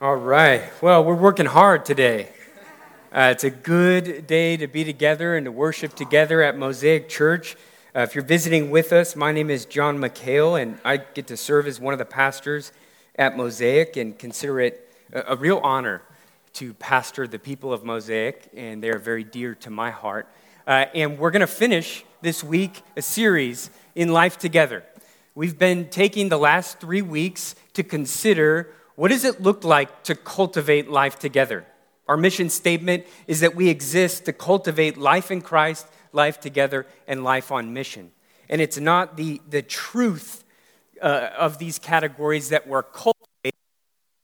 All right. Well, we're working hard today. Uh, it's a good day to be together and to worship together at Mosaic Church. Uh, if you're visiting with us, my name is John McHale, and I get to serve as one of the pastors at Mosaic and consider it a, a real honor to pastor the people of Mosaic, and they're very dear to my heart. Uh, and we're going to finish this week a series in Life Together. We've been taking the last three weeks to consider what does it look like to cultivate life together? Our mission statement is that we exist to cultivate life in Christ, life together, and life on mission. And it's not the, the truth uh, of these categories that we're cultivating,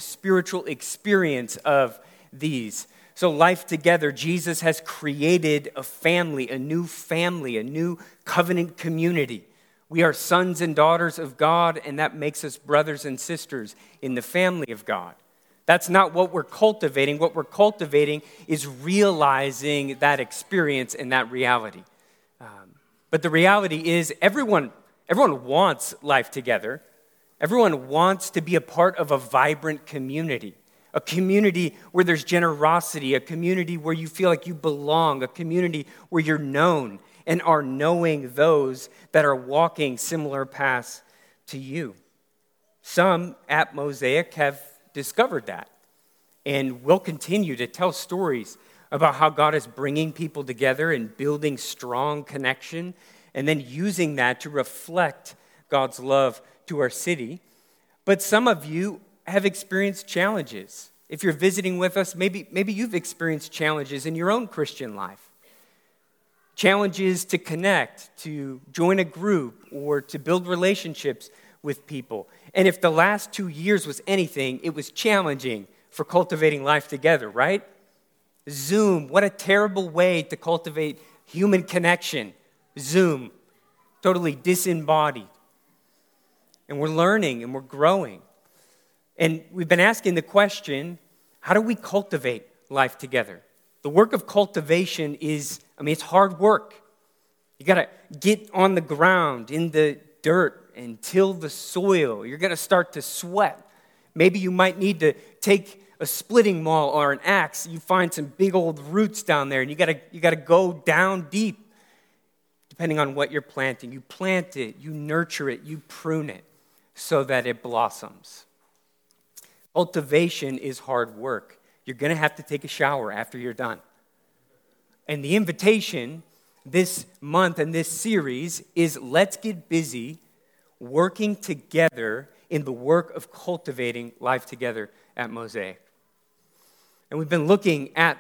spiritual experience of these. So, life together, Jesus has created a family, a new family, a new covenant community. We are sons and daughters of God, and that makes us brothers and sisters in the family of God. That's not what we're cultivating. What we're cultivating is realizing that experience and that reality. Um, but the reality is, everyone, everyone wants life together. Everyone wants to be a part of a vibrant community, a community where there's generosity, a community where you feel like you belong, a community where you're known and are knowing those that are walking similar paths to you. Some at Mosaic have discovered that and will continue to tell stories about how God is bringing people together and building strong connection and then using that to reflect God's love to our city. But some of you have experienced challenges. If you're visiting with us, maybe, maybe you've experienced challenges in your own Christian life challenges to connect, to join a group, or to build relationships with people. And if the last two years was anything, it was challenging for cultivating life together, right? Zoom, what a terrible way to cultivate human connection. Zoom, totally disembodied. And we're learning and we're growing. And we've been asking the question how do we cultivate life together? The work of cultivation is, I mean, it's hard work. You got to get on the ground, in the dirt, and till the soil. You're going to start to sweat. Maybe you might need to take a splitting maul or an axe. You find some big old roots down there, and you got to you got to go down deep, depending on what you're planting. You plant it, you nurture it, you prune it, so that it blossoms. Cultivation is hard work you're going to have to take a shower after you're done. And the invitation this month and this series is let's get busy working together in the work of cultivating life together at Mosaic. And we've been looking at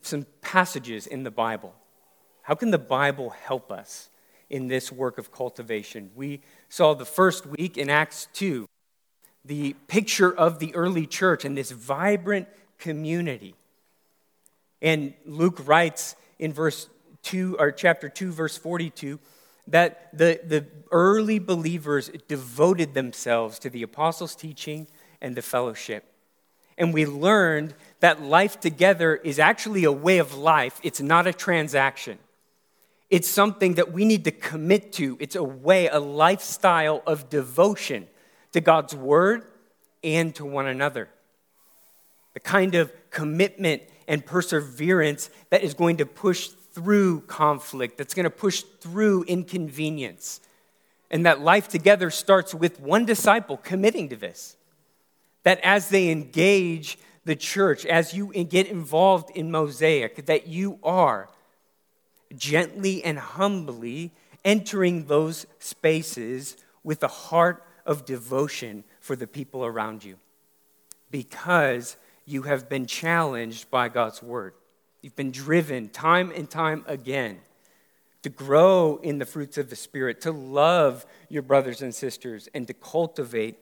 some passages in the Bible. How can the Bible help us in this work of cultivation? We saw the first week in Acts 2 the picture of the early church and this vibrant community. And Luke writes in verse 2 or chapter 2 verse 42 that the, the early believers devoted themselves to the apostles' teaching and the fellowship. And we learned that life together is actually a way of life, it's not a transaction. It's something that we need to commit to. It's a way, a lifestyle of devotion to God's word and to one another the kind of commitment and perseverance that is going to push through conflict, that's going to push through inconvenience. And that life together starts with one disciple committing to this. That as they engage the church, as you get involved in Mosaic, that you are gently and humbly entering those spaces with a heart of devotion for the people around you. Because you have been challenged by God's word. You've been driven time and time again to grow in the fruits of the Spirit, to love your brothers and sisters, and to cultivate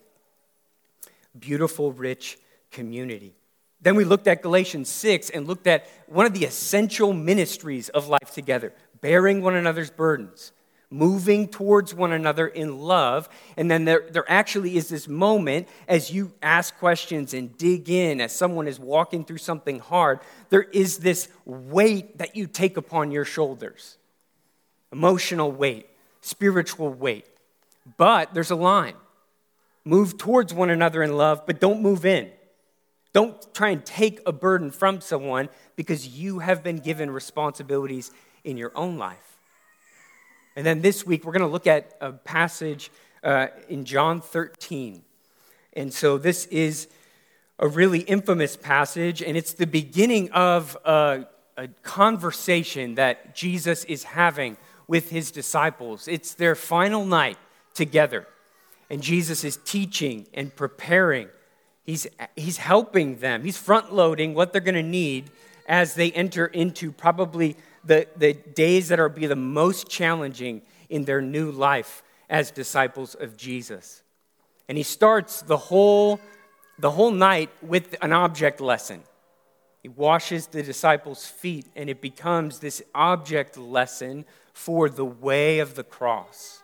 beautiful, rich community. Then we looked at Galatians 6 and looked at one of the essential ministries of life together bearing one another's burdens moving towards one another in love. And then there, there actually is this moment as you ask questions and dig in, as someone is walking through something hard, there is this weight that you take upon your shoulders emotional weight, spiritual weight. But there's a line move towards one another in love, but don't move in. Don't try and take a burden from someone because you have been given responsibilities in your own life. And then this week, we're going to look at a passage uh, in John 13. And so this is a really infamous passage, and it's the beginning of a, a conversation that Jesus is having with his disciples. It's their final night together, and Jesus is teaching and preparing. He's, he's helping them, he's front loading what they're going to need as they enter into probably the, the days that are be the most challenging in their new life as disciples of Jesus. And he starts the whole, the whole night with an object lesson. He washes the disciples' feet, and it becomes this object lesson for the way of the cross.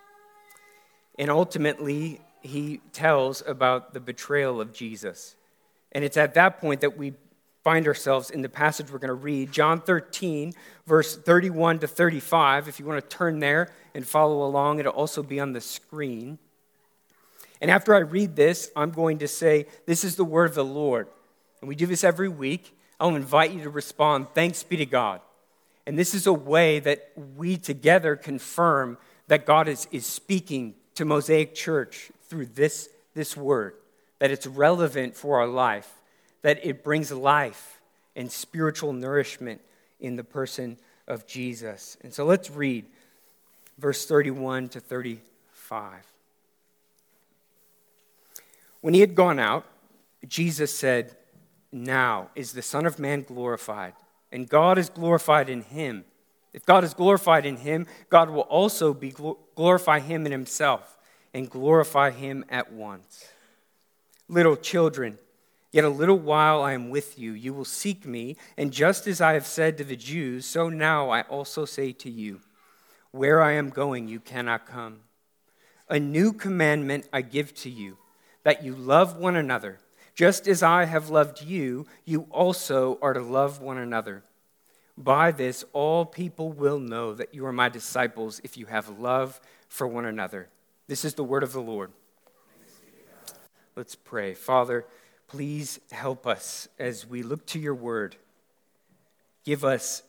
And ultimately, he tells about the betrayal of Jesus. And it's at that point that we find ourselves in the passage we're going to read, John 13, verse 31 to 35. If you want to turn there and follow along, it'll also be on the screen. And after I read this, I'm going to say, This is the word of the Lord. And we do this every week. I'll invite you to respond, Thanks be to God. And this is a way that we together confirm that God is, is speaking to Mosaic Church through this, this word, that it's relevant for our life that it brings life and spiritual nourishment in the person of Jesus. And so let's read verse 31 to 35. When he had gone out, Jesus said, Now is the Son of Man glorified, and God is glorified in him. If God is glorified in him, God will also be glorify him in himself and glorify him at once. Little children, Yet a little while I am with you. You will seek me, and just as I have said to the Jews, so now I also say to you Where I am going, you cannot come. A new commandment I give to you, that you love one another. Just as I have loved you, you also are to love one another. By this, all people will know that you are my disciples if you have love for one another. This is the word of the Lord. Let's pray. Father, Please help us as we look to your word. Give us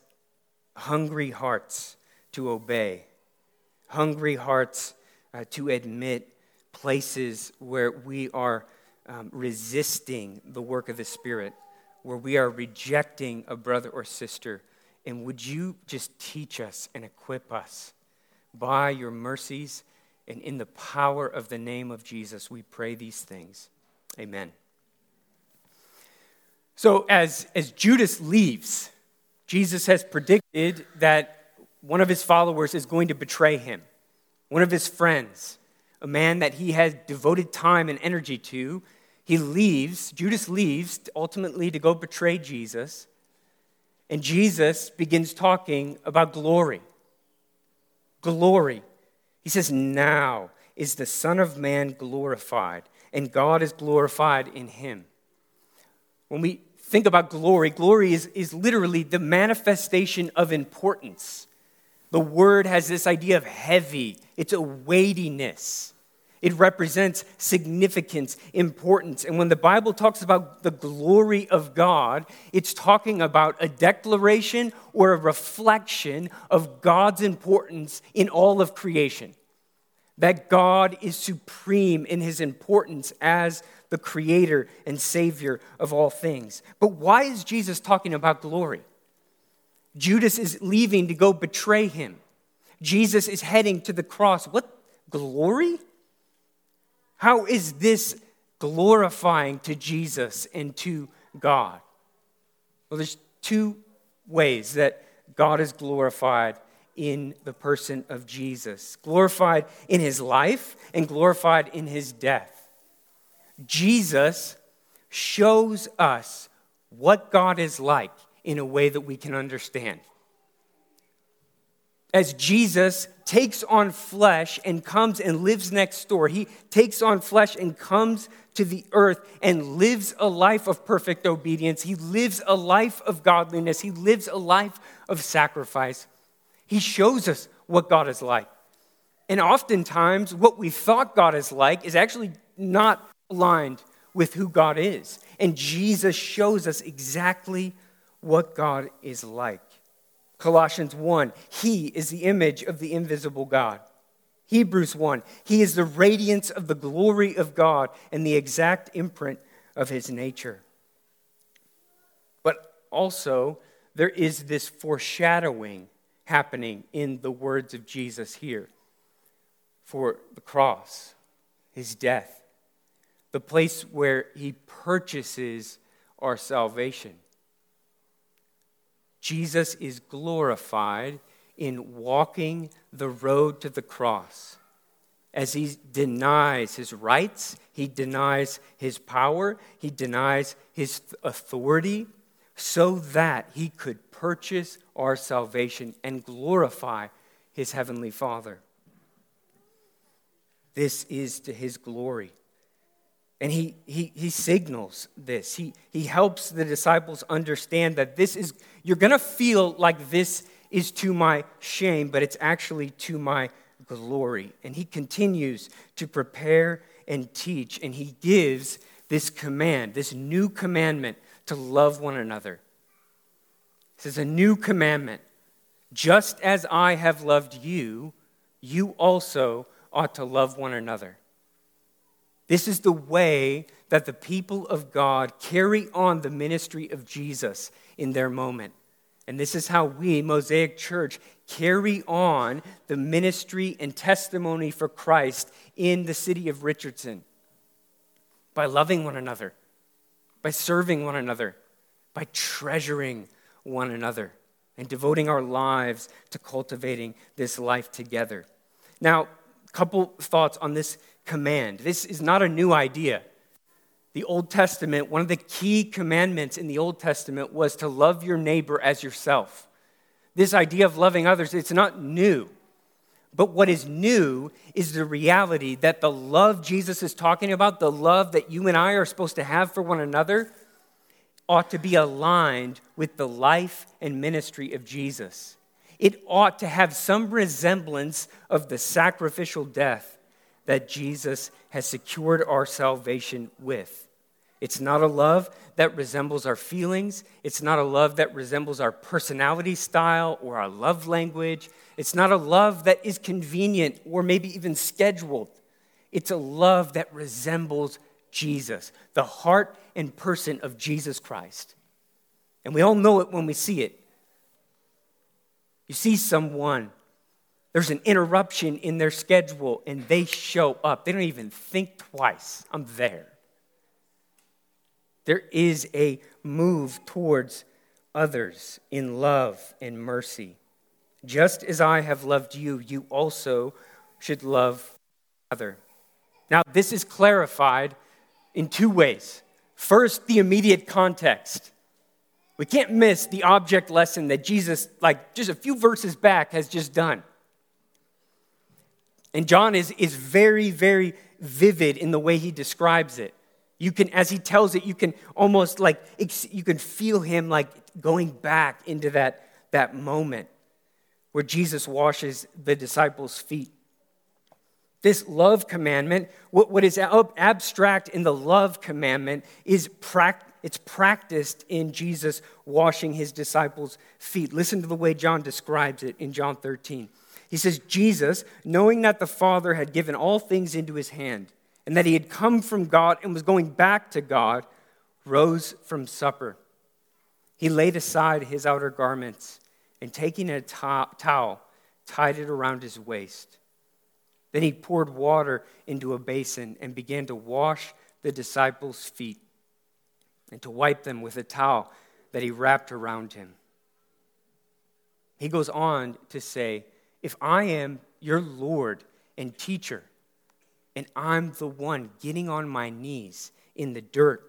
hungry hearts to obey, hungry hearts uh, to admit places where we are um, resisting the work of the Spirit, where we are rejecting a brother or sister. And would you just teach us and equip us by your mercies and in the power of the name of Jesus? We pray these things. Amen. So, as, as Judas leaves, Jesus has predicted that one of his followers is going to betray him, one of his friends, a man that he has devoted time and energy to. He leaves, Judas leaves ultimately to go betray Jesus. And Jesus begins talking about glory. Glory. He says, Now is the Son of Man glorified, and God is glorified in him. When we think about glory, glory is, is literally the manifestation of importance. The word has this idea of heavy, it's a weightiness. It represents significance, importance. And when the Bible talks about the glory of God, it's talking about a declaration or a reflection of God's importance in all of creation. That God is supreme in his importance as the creator and savior of all things. But why is Jesus talking about glory? Judas is leaving to go betray him. Jesus is heading to the cross. What glory? How is this glorifying to Jesus and to God? Well, there's two ways that God is glorified in the person of Jesus glorified in his life and glorified in his death. Jesus shows us what God is like in a way that we can understand. As Jesus takes on flesh and comes and lives next door, he takes on flesh and comes to the earth and lives a life of perfect obedience. He lives a life of godliness. He lives a life of sacrifice. He shows us what God is like. And oftentimes, what we thought God is like is actually not aligned with who God is. And Jesus shows us exactly what God is like. Colossians 1, He is the image of the invisible God. Hebrews 1, He is the radiance of the glory of God and the exact imprint of His nature. But also, there is this foreshadowing happening in the words of Jesus here for the cross, His death, the place where He purchases our salvation. Jesus is glorified in walking the road to the cross. As he denies his rights, he denies his power, he denies his authority, so that he could purchase our salvation and glorify his heavenly Father. This is to his glory. And he, he, he signals this. He, he helps the disciples understand that this is, you're going to feel like this is to my shame, but it's actually to my glory. And he continues to prepare and teach, and he gives this command, this new commandment to love one another. This is a new commandment. Just as I have loved you, you also ought to love one another. This is the way that the people of God carry on the ministry of Jesus in their moment. And this is how we, Mosaic Church, carry on the ministry and testimony for Christ in the city of Richardson by loving one another, by serving one another, by treasuring one another, and devoting our lives to cultivating this life together. Now, a couple thoughts on this command. This is not a new idea. The Old Testament, one of the key commandments in the Old Testament was to love your neighbor as yourself. This idea of loving others, it's not new. But what is new is the reality that the love Jesus is talking about, the love that you and I are supposed to have for one another, ought to be aligned with the life and ministry of Jesus. It ought to have some resemblance of the sacrificial death that Jesus has secured our salvation with. It's not a love that resembles our feelings. It's not a love that resembles our personality style or our love language. It's not a love that is convenient or maybe even scheduled. It's a love that resembles Jesus, the heart and person of Jesus Christ. And we all know it when we see it. You see someone there's an interruption in their schedule and they show up. They don't even think twice. I'm there. There is a move towards others in love and mercy. Just as I have loved you, you also should love other. Now, this is clarified in two ways. First, the immediate context. We can't miss the object lesson that Jesus, like just a few verses back, has just done. And John is, is very, very vivid in the way he describes it. You can, as he tells it, you can almost like, you can feel him like going back into that, that moment where Jesus washes the disciples' feet. This love commandment, what, what is abstract in the love commandment is pract, it's practiced in Jesus washing his disciples' feet. Listen to the way John describes it in John 13. He says, Jesus, knowing that the Father had given all things into his hand, and that he had come from God and was going back to God, rose from supper. He laid aside his outer garments, and taking a towel, tied it around his waist. Then he poured water into a basin and began to wash the disciples' feet and to wipe them with a towel that he wrapped around him. He goes on to say, if I am your Lord and teacher, and I'm the one getting on my knees in the dirt,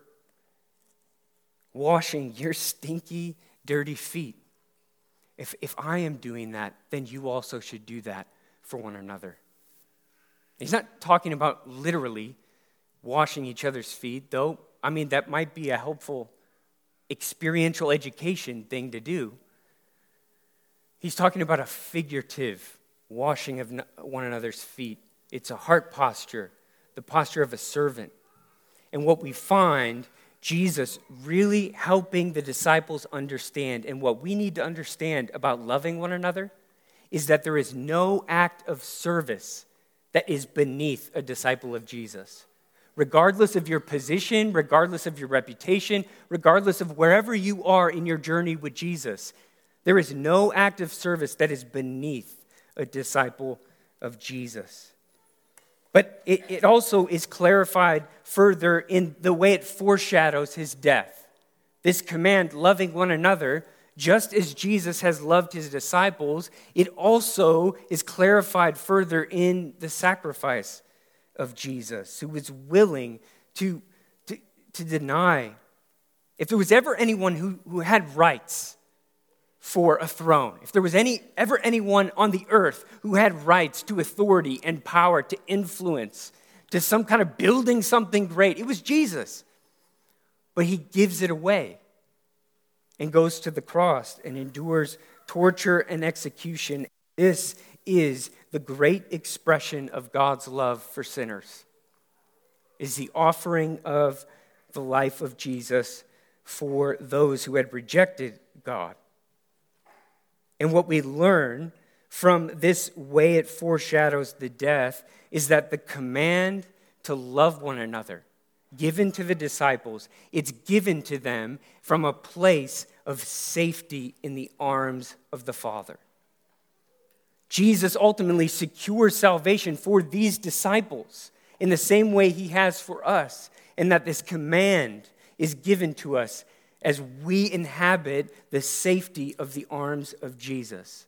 washing your stinky, dirty feet, if, if I am doing that, then you also should do that for one another. He's not talking about literally washing each other's feet, though. I mean, that might be a helpful experiential education thing to do. He's talking about a figurative washing of one another's feet. It's a heart posture, the posture of a servant. And what we find Jesus really helping the disciples understand, and what we need to understand about loving one another is that there is no act of service that is beneath a disciple of Jesus. Regardless of your position, regardless of your reputation, regardless of wherever you are in your journey with Jesus, there is no act of service that is beneath a disciple of Jesus. But it, it also is clarified further in the way it foreshadows his death. This command, loving one another, just as Jesus has loved his disciples, it also is clarified further in the sacrifice of Jesus, who was willing to, to, to deny. If there was ever anyone who, who had rights, for a throne. If there was any, ever anyone on the earth who had rights to authority and power to influence, to some kind of building something great, it was Jesus. But he gives it away and goes to the cross and endures torture and execution. This is the great expression of God's love for sinners. Is the offering of the life of Jesus for those who had rejected God. And what we learn from this way it foreshadows the death is that the command to love one another given to the disciples it's given to them from a place of safety in the arms of the father. Jesus ultimately secures salvation for these disciples in the same way he has for us and that this command is given to us as we inhabit the safety of the arms of Jesus.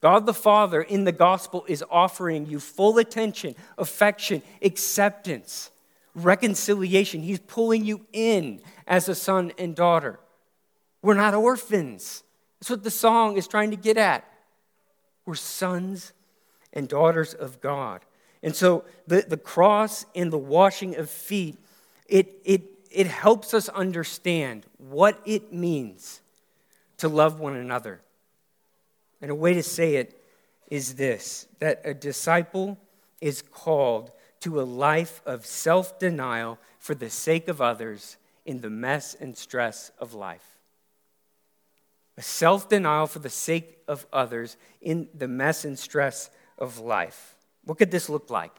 God the Father in the gospel is offering you full attention, affection, acceptance, reconciliation. He's pulling you in as a son and daughter. We're not orphans. That's what the song is trying to get at. We're sons and daughters of God. And so the, the cross and the washing of feet, it, it it helps us understand what it means to love one another. And a way to say it is this that a disciple is called to a life of self denial for the sake of others in the mess and stress of life. A self denial for the sake of others in the mess and stress of life. What could this look like?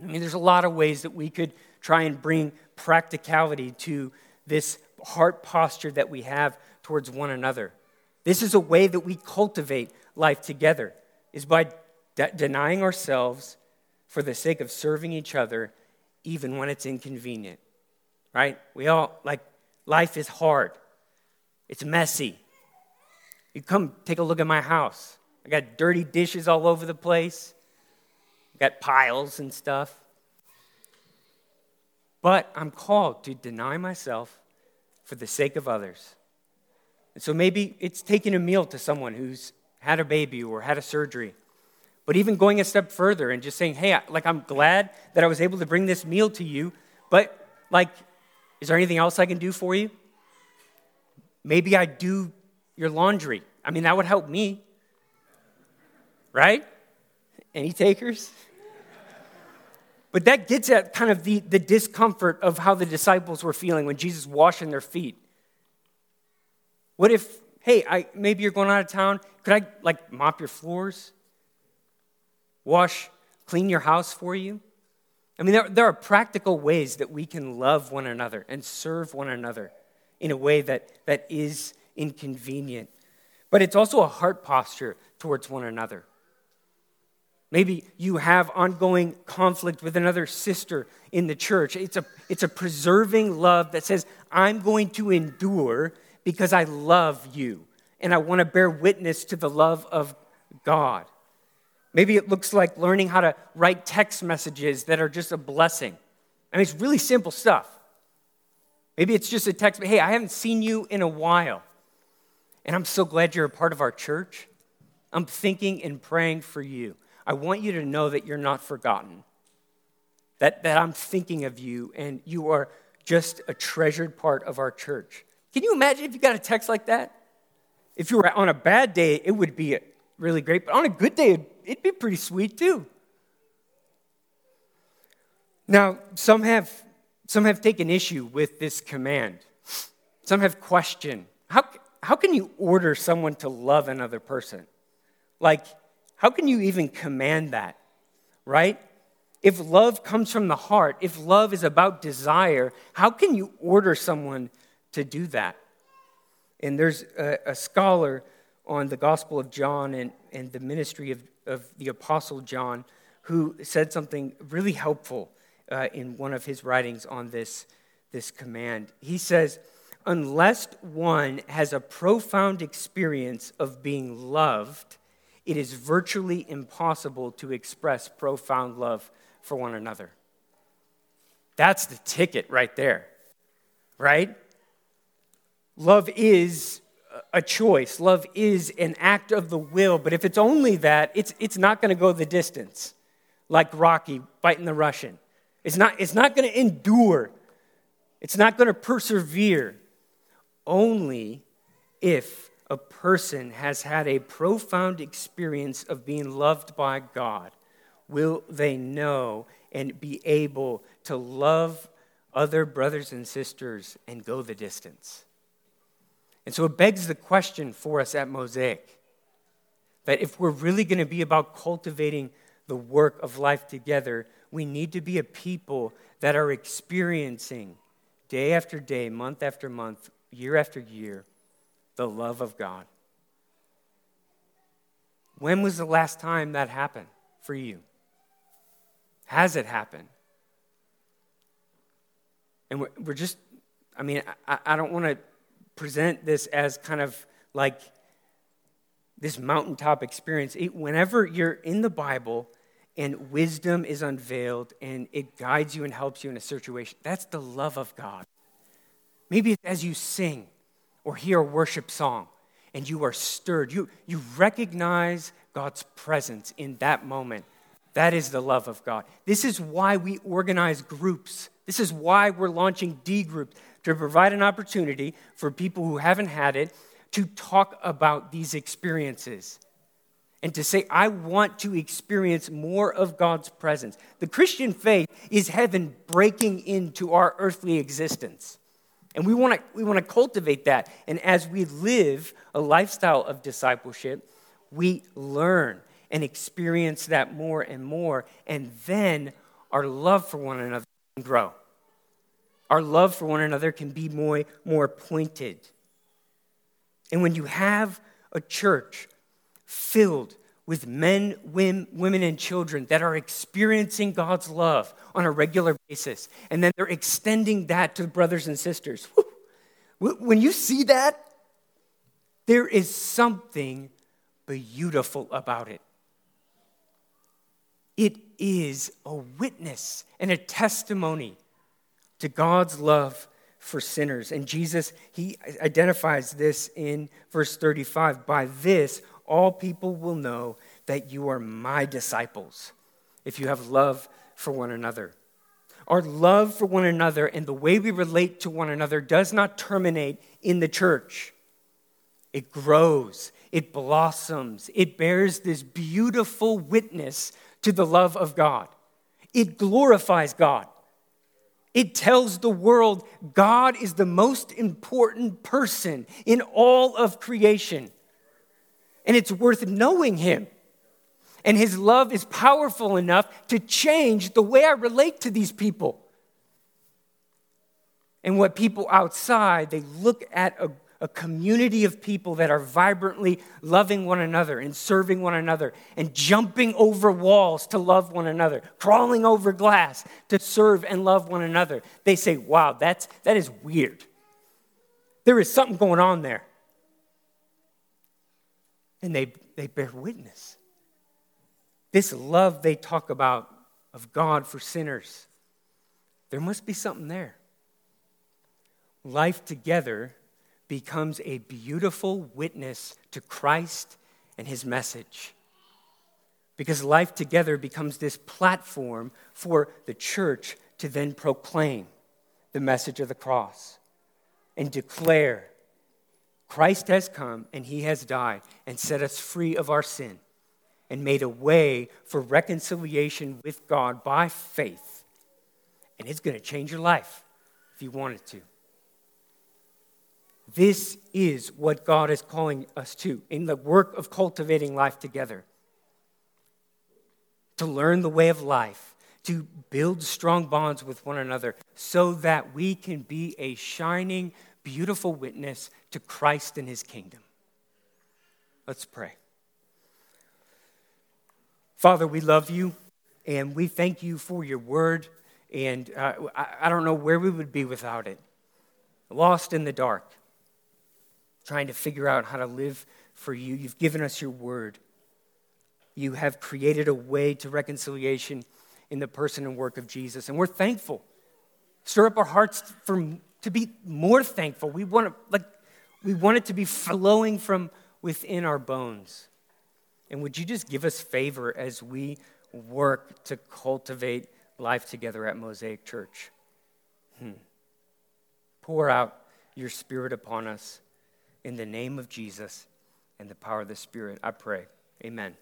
I mean, there's a lot of ways that we could try and bring practicality to this heart posture that we have towards one another. This is a way that we cultivate life together, is by de- denying ourselves for the sake of serving each other, even when it's inconvenient. Right? We all, like, life is hard, it's messy. You come take a look at my house. I got dirty dishes all over the place, I got piles and stuff. But I'm called to deny myself for the sake of others. And so maybe it's taking a meal to someone who's had a baby or had a surgery. But even going a step further and just saying, hey, like, I'm glad that I was able to bring this meal to you, but, like, is there anything else I can do for you? Maybe I do your laundry. I mean, that would help me. Right? Any takers? But that gets at kind of the, the discomfort of how the disciples were feeling when Jesus washing their feet. What if, hey, I, maybe you're going out of town. Could I like mop your floors? Wash, clean your house for you? I mean, there, there are practical ways that we can love one another and serve one another in a way that, that is inconvenient. But it's also a heart posture towards one another. Maybe you have ongoing conflict with another sister in the church. It's a, it's a preserving love that says, I'm going to endure because I love you and I want to bear witness to the love of God. Maybe it looks like learning how to write text messages that are just a blessing. I mean, it's really simple stuff. Maybe it's just a text, hey, I haven't seen you in a while, and I'm so glad you're a part of our church. I'm thinking and praying for you. I want you to know that you're not forgotten, that, that I'm thinking of you, and you are just a treasured part of our church. Can you imagine if you got a text like that? If you were on a bad day, it would be really great, but on a good day, it'd be pretty sweet too. Now, some have Some have taken issue with this command. Some have questioned how, how can you order someone to love another person? Like, how can you even command that, right? If love comes from the heart, if love is about desire, how can you order someone to do that? And there's a, a scholar on the Gospel of John and, and the ministry of, of the Apostle John who said something really helpful uh, in one of his writings on this, this command. He says, Unless one has a profound experience of being loved, it is virtually impossible to express profound love for one another. That's the ticket right there, right? Love is a choice, love is an act of the will, but if it's only that, it's, it's not going to go the distance, like Rocky fighting the Russian. It's not, it's not going to endure, it's not going to persevere, only if a person has had a profound experience of being loved by God will they know and be able to love other brothers and sisters and go the distance. And so it begs the question for us at Mosaic that if we're really going to be about cultivating the work of life together, we need to be a people that are experiencing day after day, month after month, year after year, the love of God. When was the last time that happened for you? Has it happened? And we're, we're just, I mean, I, I don't want to present this as kind of like this mountaintop experience. Whenever you're in the Bible and wisdom is unveiled and it guides you and helps you in a situation, that's the love of God. Maybe it's as you sing or hear a worship song and you are stirred, you, you recognize God's presence in that moment. That is the love of God. This is why we organize groups. This is why we're launching D groups to provide an opportunity for people who haven't had it to talk about these experiences and to say, I want to experience more of God's presence. The Christian faith is heaven breaking into our earthly existence. And we want to we want to cultivate that. And as we live a lifestyle of discipleship, we learn and experience that more and more. And then our love for one another can grow. Our love for one another can be more, more pointed. And when you have a church filled with men, women, and children that are experiencing God's love on a regular basis, and then they're extending that to brothers and sisters. When you see that, there is something beautiful about it. It is a witness and a testimony to God's love for sinners. And Jesus, he identifies this in verse 35 By this, all people will know that you are my disciples if you have love for one another. Our love for one another and the way we relate to one another does not terminate in the church. It grows, it blossoms, it bears this beautiful witness to the love of God. It glorifies God. It tells the world God is the most important person in all of creation. And it's worth knowing Him. And His love is powerful enough to change the way I relate to these people. And what people outside, they look at a a community of people that are vibrantly loving one another and serving one another and jumping over walls to love one another, crawling over glass to serve and love one another. They say, wow, that's, that is weird. There is something going on there. And they, they bear witness. This love they talk about of God for sinners, there must be something there. Life together becomes a beautiful witness to Christ and his message. Because life together becomes this platform for the church to then proclaim the message of the cross and declare Christ has come and he has died and set us free of our sin and made a way for reconciliation with God by faith. and it's going to change your life if you want it to. This is what God is calling us to in the work of cultivating life together. To learn the way of life, to build strong bonds with one another so that we can be a shining, beautiful witness to Christ and his kingdom. Let's pray. Father, we love you and we thank you for your word. And uh, I, I don't know where we would be without it. Lost in the dark, trying to figure out how to live for you. You've given us your word. You have created a way to reconciliation in the person and work of Jesus. And we're thankful. Stir up our hearts for, to be more thankful. We want, like, we want it to be flowing from within our bones. And would you just give us favor as we work to cultivate life together at Mosaic Church? Hmm. Pour out your Spirit upon us in the name of Jesus and the power of the Spirit. I pray. Amen.